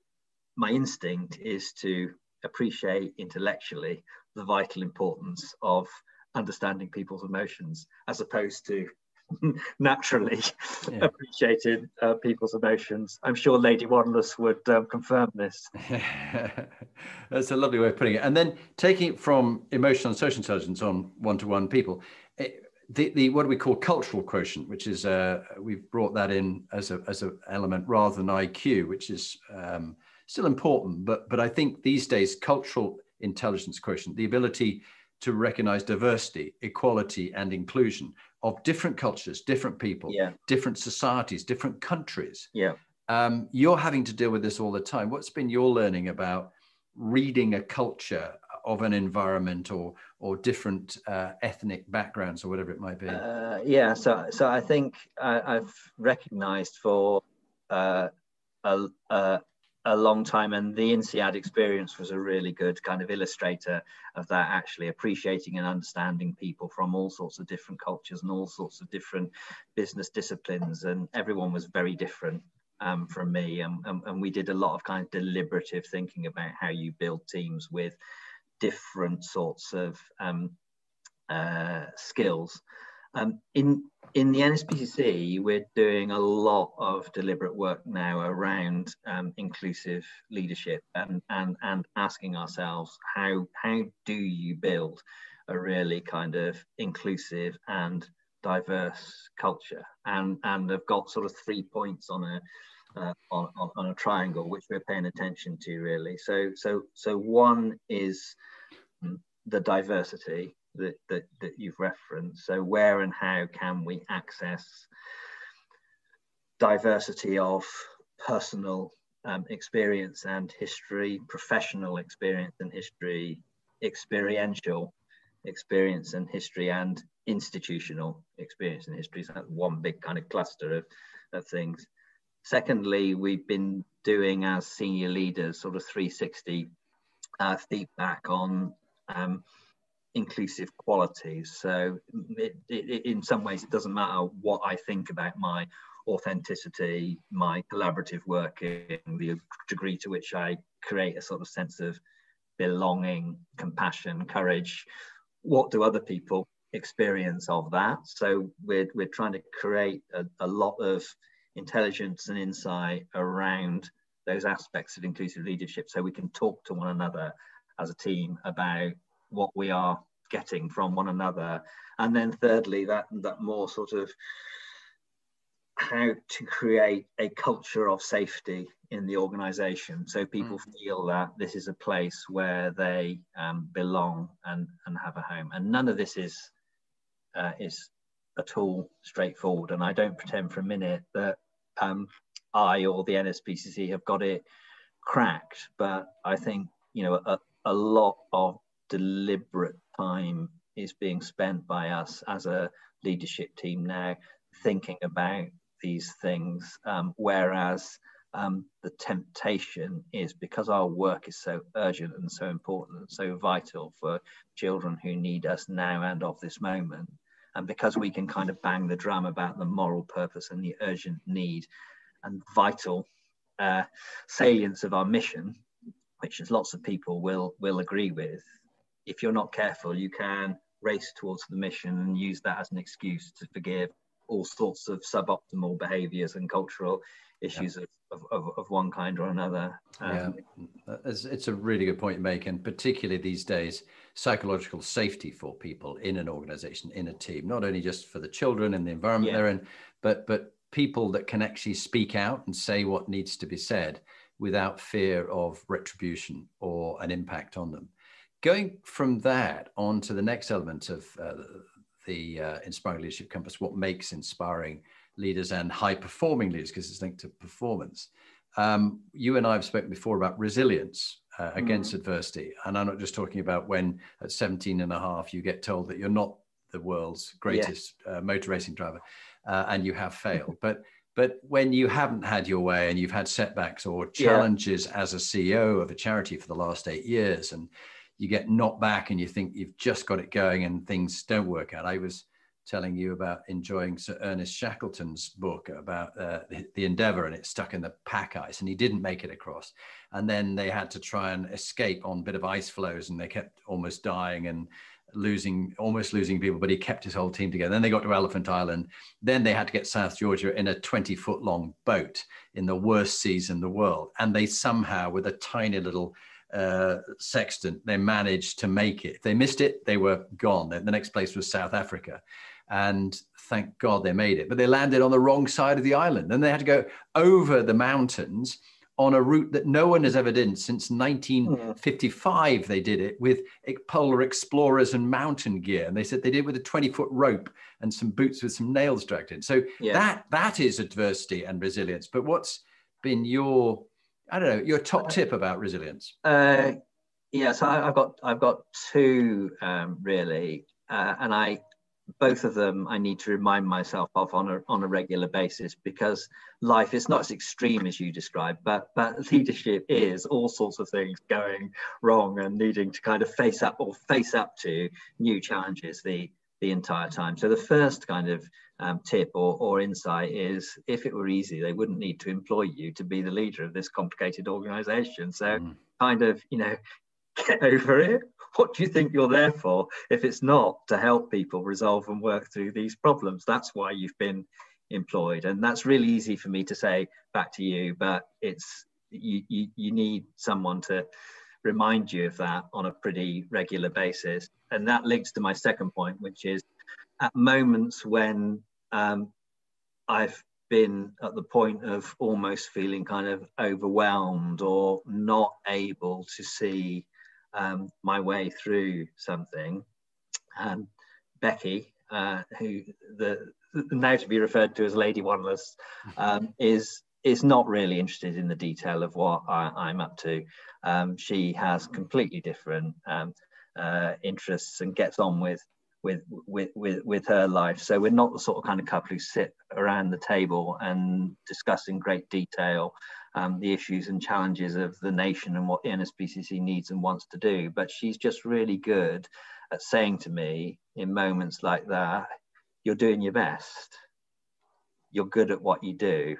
my instinct is to appreciate intellectually the vital importance of understanding people's emotions as opposed to naturally yeah. appreciated uh, people's emotions. I'm sure Lady Wanless would um, confirm this.
That's a lovely way of putting it. And then taking it from emotional and social intelligence on one-to-one people, it, eh, the, the what do we call cultural quotient, which is uh, we've brought that in as a as an element rather than IQ, which is um, still important. But but I think these days cultural intelligence quotient, the ability to recognize diversity, equality, and inclusion of different cultures, different people, yeah. different societies, different countries.
Yeah.
Um, you're having to deal with this all the time. What's been your learning about reading a culture of an environment or or different uh, ethnic backgrounds or whatever it might be?
Uh, yeah, so so I think I, have recognised for uh, a, a, a long time and the INSEAD experience was a really good kind of illustrator of that actually appreciating and understanding people from all sorts of different cultures and all sorts of different business disciplines and everyone was very different um, from me and, and, and, we did a lot of kind of deliberative thinking about how you build teams with different sorts of um, uh, skills um, in in the NSPCC, we're doing a lot of deliberate work now around um, inclusive leadership and, and, and asking ourselves how, how do you build a really kind of inclusive and diverse culture? And, and I've got sort of three points on a, uh, on, on, on, a triangle, which we're paying attention to really. So, so, so one is the diversity that, that, that you've referenced. So where and how can we access diversity of personal um, experience and history, professional experience and history, experiential experience and history, and institutional experience and history. So that's one big kind of cluster of, of things. Secondly, we've been doing as senior leaders sort of 360 uh, feedback on um, inclusive qualities. So it, it, in some ways, it doesn't matter what I think about my authenticity, my collaborative working, the degree to which I create a sort of sense of belonging, compassion, courage. What do other people experience of that? So we're, we're trying to create a, a lot of intelligence and insight around those aspects of inclusive leadership so we can talk to one another as a team about what we are getting from one another. And then thirdly that that more sort of how to create a culture of safety in the organization. So people mm. feel that this is a place where they um, belong and and have a home. And none of this is uh, is at all straightforward. And i don't pretend for a minute that um, i or the nspcc have got it cracked. But i think you know a, a lot of deliberate time is being spent by us as a leadership team now thinking about these things. Um, whereas um, the temptation is because our work is so urgent and so important and so vital for children who need us now and of this moment. And because we can kind of bang the drum about the moral purpose and the urgent need and vital uh, salience of our mission, which as lots of people will will agree with, if you're not careful, you can race towards the mission and use that as an excuse to forgive all sorts of suboptimal behaviors and cultural issues yeah. of, of, of, one kind or another.
Um, yeah, it's, it's, a really good point you make, and particularly these days, psychological safety for people in an organization, in a team, not only just for the children and the environment yeah. they're in, but but people that can actually speak out and say what needs to be said without fear of retribution or an impact on them going from that on to the next element of uh, the uh, inspiring leadership compass what makes inspiring leaders and high performing leaders because it's linked to performance um, you and i have spoken before about resilience uh, against mm. adversity and i'm not just talking about when at 17 and a half you get told that you're not the world's greatest yeah. Uh, motor racing driver uh, and you have failed but but when you haven't had your way and you've had setbacks or challenges yeah. as a ceo of a charity for the last eight years and you get knocked back and you think you've just got it going and things don't work out. I was telling you about enjoying Sir Ernest Shackleton's book about uh, the, the, Endeavour and it stuck in the pack ice and he didn't make it across. And then they had to try and escape on a bit of ice floes and they kept almost dying and losing, almost losing people, but he kept his whole team together. Then they got to Elephant Island. Then they had to get South Georgia in a 20 foot long boat in the worst seas in the world. And they somehow, with a tiny little uh, sextant, they managed to make it. If they missed it, they were gone. The next place was South Africa. And thank God they made it. But they landed on the wrong side of the island. And they had to go over the mountains on a route that no one has ever done since 1955. They did it with polar explorers and mountain gear. And they said they did it with a 20 foot rope and some boots with some nails dragged in. So yeah. that that is adversity and resilience. But what's been your I don't know your top tip about resilience. Uh,
yeah, so I, have got I've got two um, really, uh, and I both of them I need to remind myself of on a, on a regular basis because life is not as extreme as you described, but, but leadership is all sorts of things going wrong and needing to kind of face up or face up to new challenges the, the entire time. So the first kind of um, tip or, or insight is if it were easy, they wouldn't need to employ you to be the leader of this complicated organization. So mm. kind of, you know, get over it what do you think you're there for if it's not to help people resolve and work through these problems? That's why you've been employed. And that's really easy for me to say back to you, but it's you, you, you need someone to remind you of that on a pretty regular basis. And that links to my second point, which is at moments when um, I've been at the point of almost feeling kind of overwhelmed or not able to see um, my way through something. Um, Becky, uh, who the now to be referred to as Lady Wanless, um, is is not really interested in the detail of what I, am up to. Um, she has completely different um, uh, interests and gets on with, with with with with her life. So we're not the sort of kind of couple who sit around the table and discuss in great detail um, the issues and challenges of the nation and what the NSPCC needs and wants to do. But she's just really good at saying to me in moments like that, you're doing your best. You're good at what you do.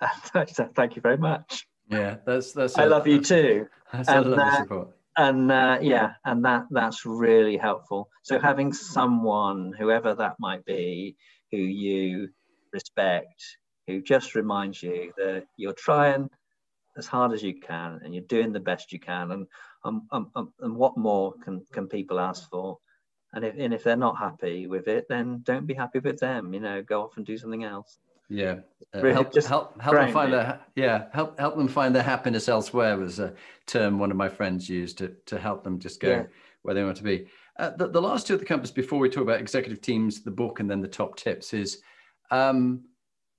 Thank you very much.
Yeah, that's that's.
I love you too. That's and, a lovely uh, support. And uh, yeah, and that that's really helpful. So having someone, whoever that might be, who you respect, who just reminds you that you're trying as hard as you can and you're doing the best you can and um, um, um, and what more can, can people ask for and if, and if they're not happy with it then don't be happy with them you know go off and do something else
yeah. Uh, really help, help, help them find their yeah help help them find their happiness elsewhere was a term one of my friends used to, to help them just go yeah. where they want to be. Uh, the, the last two of the compass before we talk about executive teams the book and then the top tips is um,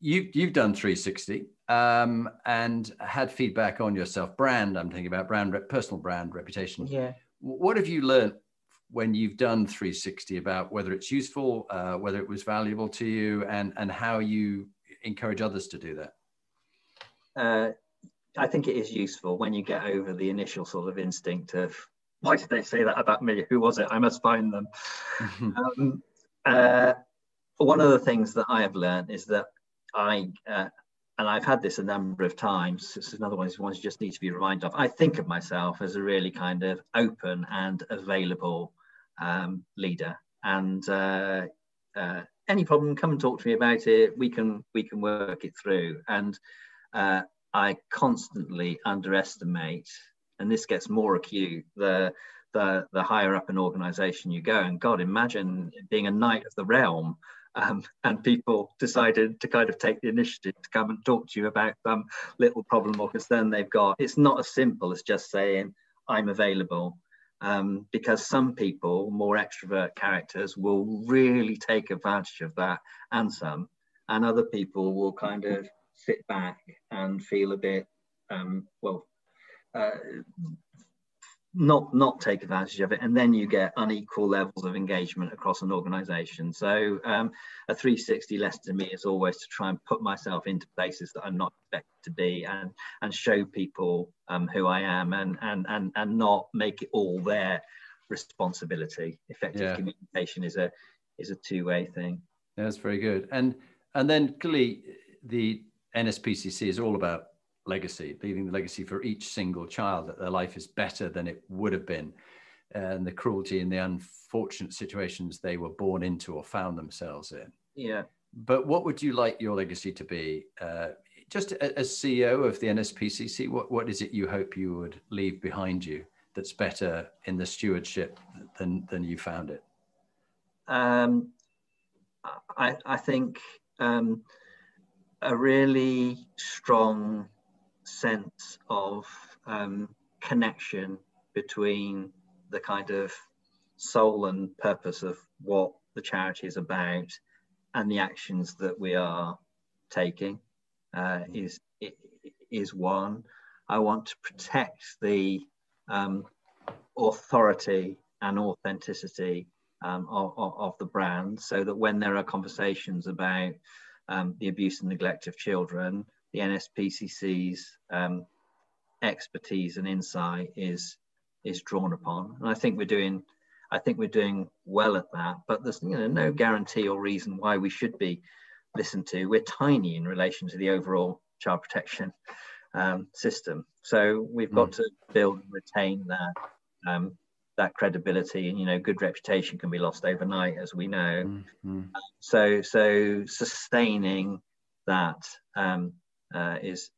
you, you've done 360 um, and had feedback on yourself brand i'm thinking about brand personal brand reputation.
Yeah.
What have you learned when you've done 360 about whether it's useful uh, whether it was valuable to you and and how you encourage others to do that
uh, i think it is useful when you get over the initial sort of instinct of why did they say that about me who was it i must find them um, uh, one of the things that i have learned is that I, uh, and I've had this a number of times, this is another one, one you just need to be reminded of. I think of myself as a really kind of open and available um, leader. And uh, uh, any problem, come and talk to me about it. We can, we can work it through. And uh, I constantly underestimate, and this gets more acute, the, the, the higher up an organization you go. And God, imagine being a knight of the realm um, and people decided to kind of take the initiative to come and talk to you about some little problem or concern they've got. It's not as simple as just saying, I'm available. Um, because some people, more extrovert characters, will really take advantage of that and some, and other people will kind of sit back and feel a bit, um, well, uh, not not take advantage of it and then you get unequal levels of engagement across an organization. So um, a 360 lesson to me is always to try and put myself into places that i'm not expected to be and and show people um, who i am and and and and not make it all their responsibility. Effective yeah. communication is a is a two-way thing.
Yeah, that's very good. And and then clearly the nspcc is all about legacy, leaving the legacy for each single child that their life is better than it would have been, and the cruelty and the unfortunate situations they were born into or found themselves in.
Yeah.
But what would you like your legacy to be? Uh, just as CEO of the NSPCC, what, what is it you hope you would leave behind you that's better in the stewardship than, than you found it?
Um, I, I think um, a really strong sense of um, connection between the kind of soul and purpose of what the charity is about and the actions that we are taking uh, is is one. I want to protect the um, authority and authenticity um, of, of, the brand so that when there are conversations about um, the abuse and neglect of children, the NSPCC's um, expertise and insight is is drawn upon. And I think we're doing I think we're doing well at that, but there's you know no guarantee or reason why we should be listened to. We're tiny in relation to the overall child protection um, system, so we've got mm. to build and retain that um, that credibility. And you know, good reputation can be lost overnight, as we know. Mm-hmm. so so sustaining that um, uh, is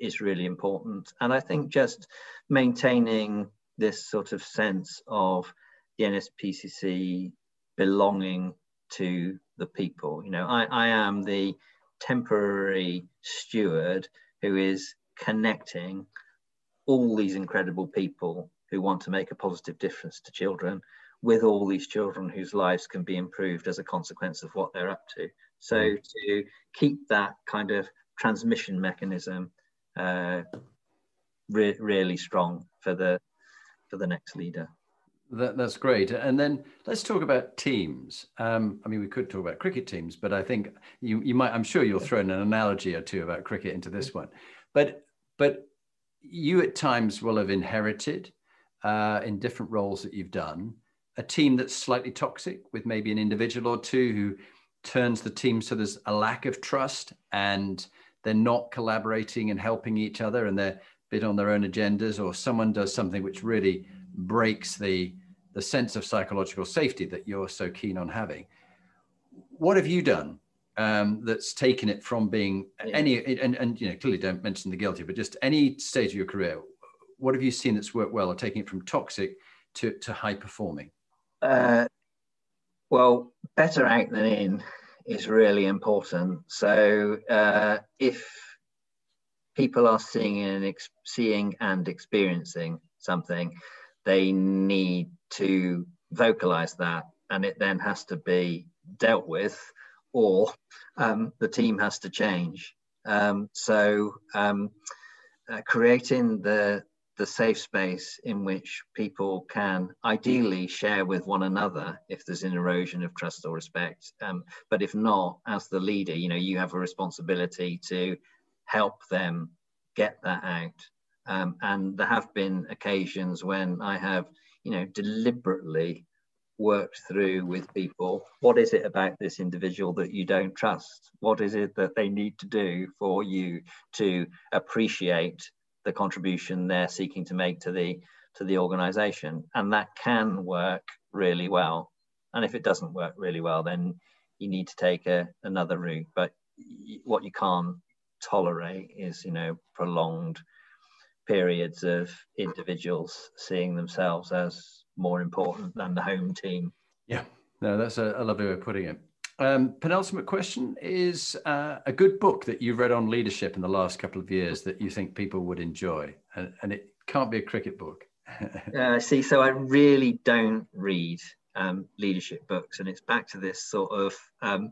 is really important, and I think just maintaining this sort of sense of the NSPCC belonging to the people. You know, I, I am the temporary steward who is connecting all these incredible people who want to make a positive difference to children with all these children whose lives can be improved as a consequence of what they're up to. So mm. to keep that kind of transmission mechanism uh, re- really strong for the for the next leader.
That, that's great. And then let's talk about teams. Um, I mean, we could talk about cricket teams, but I think you, you might, I'm sure you'll throw in an analogy or two about cricket into this one. But, but you at times will have inherited uh, in different roles that you've done a team that's slightly toxic with maybe an individual or two who turns the team so there's a lack of trust and they're not collaborating and helping each other and they're a bit on their own agendas or someone does something which really breaks the the sense of psychological safety that you're so keen on having. What have you done um, that's taken it from being any and, and you know clearly don't mention the guilty, but just any stage of your career? What have you seen that's worked well, or taking it from toxic to, to high performing? Uh,
well, better out than in is really important. So uh, if people are seeing and seeing and experiencing something, they need to vocalize that and it then has to be dealt with or um, the team has to change um, so um, uh, creating the the safe space in which people can ideally share with one another if there's an erosion of trust or respect um, but if not as the leader you know you have a responsibility to help them get that out um, and there have been occasions when I have, you know, deliberately worked through with people what is it about this individual that you don't trust? What is it that they need to do for you to appreciate the contribution they're seeking to make to the to the organization? And that can work really well. And if it doesn't work really well, then you need to take a, another route. But what you can't tolerate is, you know, prolonged periods of individuals seeing themselves as more important than the home team.
Yeah, no, that's a, a lovely way of putting it. Um, penultimate question is uh, a good book that you've read on leadership in the last couple of years that you think people would enjoy, and, and it can't be a cricket book.
uh, see, so I really don't read um, leadership books, and it's back to this sort of um,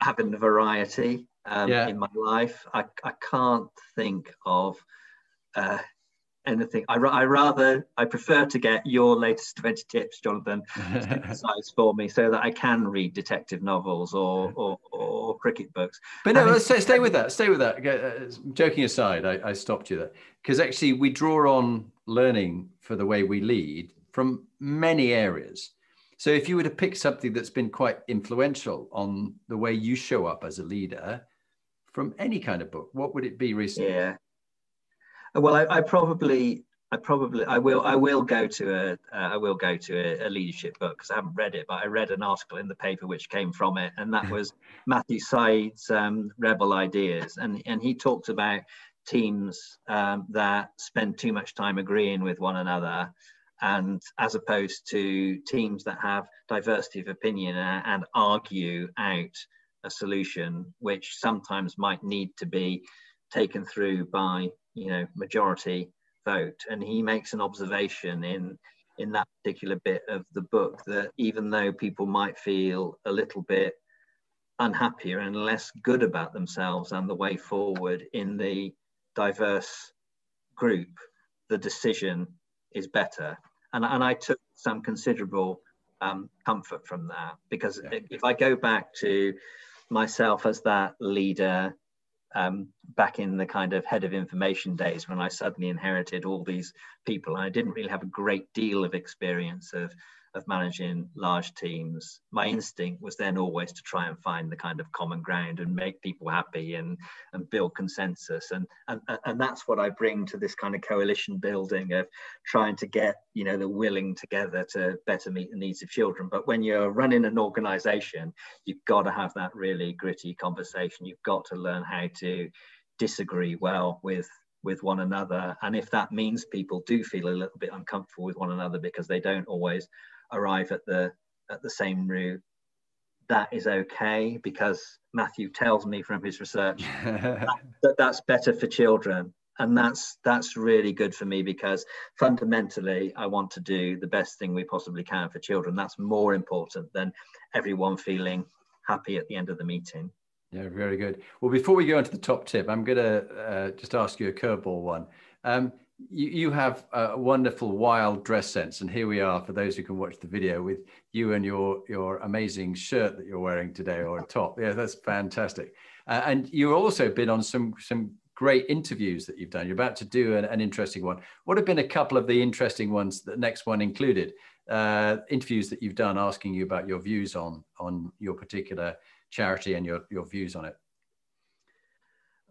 having the variety um, yeah. in my life. I, I can't think of uh, anything. I, I rather, I prefer to get your latest 20 tips, Jonathan, size for me so that I can read detective novels or, or, or cricket books.
But no, let's stay, stay with that. Stay with that. Uh, joking aside, I, I stopped you there because actually we draw on learning for the way we lead from many areas. So if you were to pick something that's been quite influential on the way you show up as a leader from any kind of book, what would it be recently?
Yeah. Well, I, I probably I probably I will I will go to a uh, I will go to a, a leadership book because I haven't read it, but I read an article in the paper which came from it, and that was Matthew Syed's um, Rebel Ideas, and and he talked about teams um, that spend too much time agreeing with one another, and as opposed to teams that have diversity of opinion and, and argue out a solution, which sometimes might need to be taken through by you know majority vote and he makes an observation in in that particular bit of the book that even though people might feel a little bit unhappier and less good about themselves and the way forward in the diverse group the decision is better and, and i took some considerable um, comfort from that because yeah. if I go back to myself as that leader um, back in the kind of head of information days when I suddenly inherited all these people. I didn't really have a great deal of experience of of managing large teams, my instinct was then always to try and find the kind of common ground and make people happy and, and build consensus. And, and, and that's what I bring to this kind of coalition building of trying to get, you know, the willing together to better meet the needs of children. But when you're running an organization, you've got to have that really gritty conversation. You've got to learn how to disagree well with with one another and if that means people do feel a little bit uncomfortable with one another because they don't always arrive at the at the same route that is okay because Matthew tells me from his research that that's better for children. And that's that's really good for me because fundamentally I want to do the best thing we possibly can for children. That's more important than everyone feeling happy at the end of the meeting.
Yeah very good. Well before we go into the top tip I'm going to uh, just ask you a curveball one. Um, you, you have a wonderful wild dress sense and here we are for those who can watch the video with you and your your amazing shirt that you're wearing today or a top. Yeah that's fantastic. Uh, and you've also been on some some great interviews that you've done. You're about to do an, an interesting one. What have been a couple of the interesting ones the next one included? Uh, interviews that you've done asking you about your views on on your particular charity and your your views on it.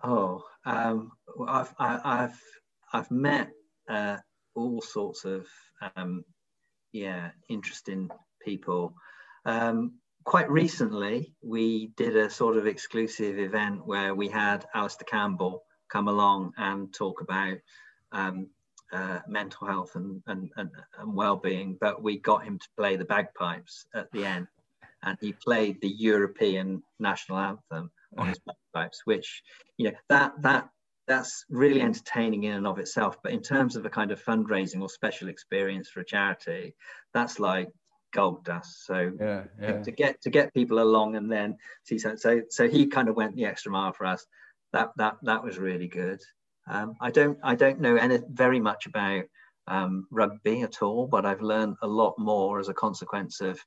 Oh um, I've, I, I've I've met uh, all sorts of um, yeah interesting people. Um, quite recently, we did a sort of exclusive event where we had Alastair Campbell come along and talk about um, uh, mental health and, and, and, and well-being, but we got him to play the bagpipes at the end, and he played the European national anthem on his bagpipes, which you know that that that's really entertaining in and of itself. But in terms of a kind of fundraising or special experience for a charity, that's like gold dust. So yeah, yeah. to get to get people along and then see so so so he kind of went the extra mile for us. That that that was really good. Um, I don't I don't know any very much about um, rugby at all, but I've learned a lot more as a consequence of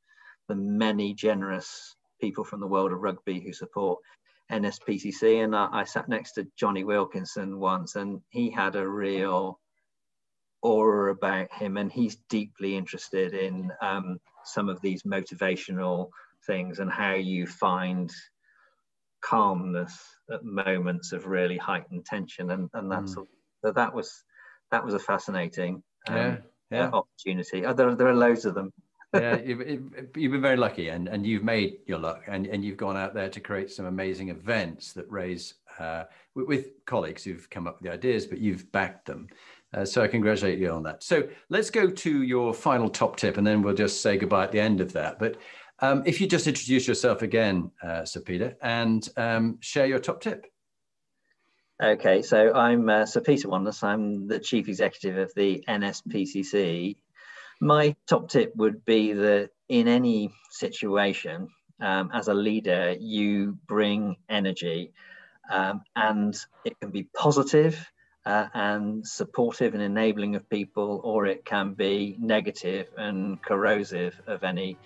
the many generous people from the world of rugby who support NSPCC, and I, I sat next to Jonny Wilkinson once, and he had a real aura about him, and he's deeply interested in um, some of these motivational things and how you find calmness at moments of really heightened tension, and and that's mm. so that was that was a fascinating um, yeah, yeah. opportunity. Oh, there, there are loads of them
yeah, you've, you've, been very lucky, and, and you've made your luck, and, and you've gone out there to create some amazing events that raise uh, with, with, colleagues who've come up with the ideas, but you've backed them. Uh, so I congratulate you on that. So let's go to your final top tip, and then we'll just say goodbye at the end of that. But um, if you just introduce yourself again, uh, Sir Peter, and um, share your top tip.
Okay, so I'm uh, Sir Peter Wanless. I'm the Chief Executive of the NSPCC, my top tip would be that in any situation, um, as a leader, you bring energy um, and it can be positive, uh, and supportive and enabling of people, or it can be negative and corrosive of any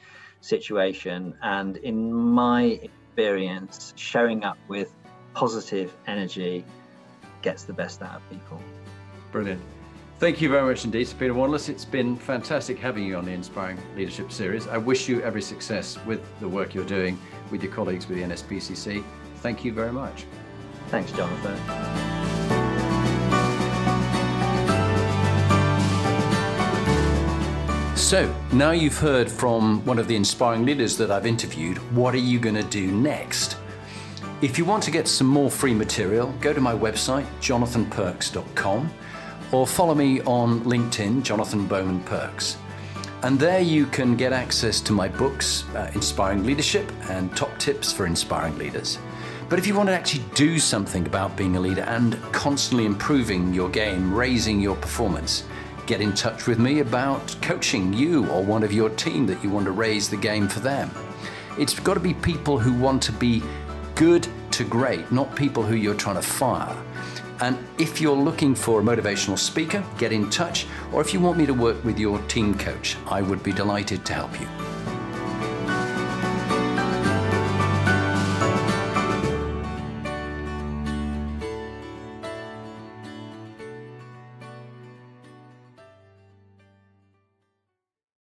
situation. And in my experience, showing up with positive energy gets the best out of people.
Brilliant. Thank you very much indeed, Peter Wanless. It's been fantastic having you on the Inspiring Leadership Series. I wish you every success with the work you're doing with your colleagues with the NSPCC. Thank you very much.
Thanks, Jonathan.
So, now you've heard from one of the inspiring leaders that I've interviewed, what are you going to do next? If you want to get some more free material, go to my website, jonathanperks.com or follow me on LinkedIn, Jonathan Bowman Perks. And there you can get access to my books, uh, Inspiring Leadership and Top Tips for Inspiring Leaders. But if you want to actually do something about being a leader and constantly improving your game, raising your performance, get in touch with me about coaching you or one of your team that you want to raise the game for them. It's got to be people who want to be good to great, not people who you're trying to fire. And if you're looking for a motivational speaker, get in touch. Or if you want me to work with your team coach, I would be delighted to help you.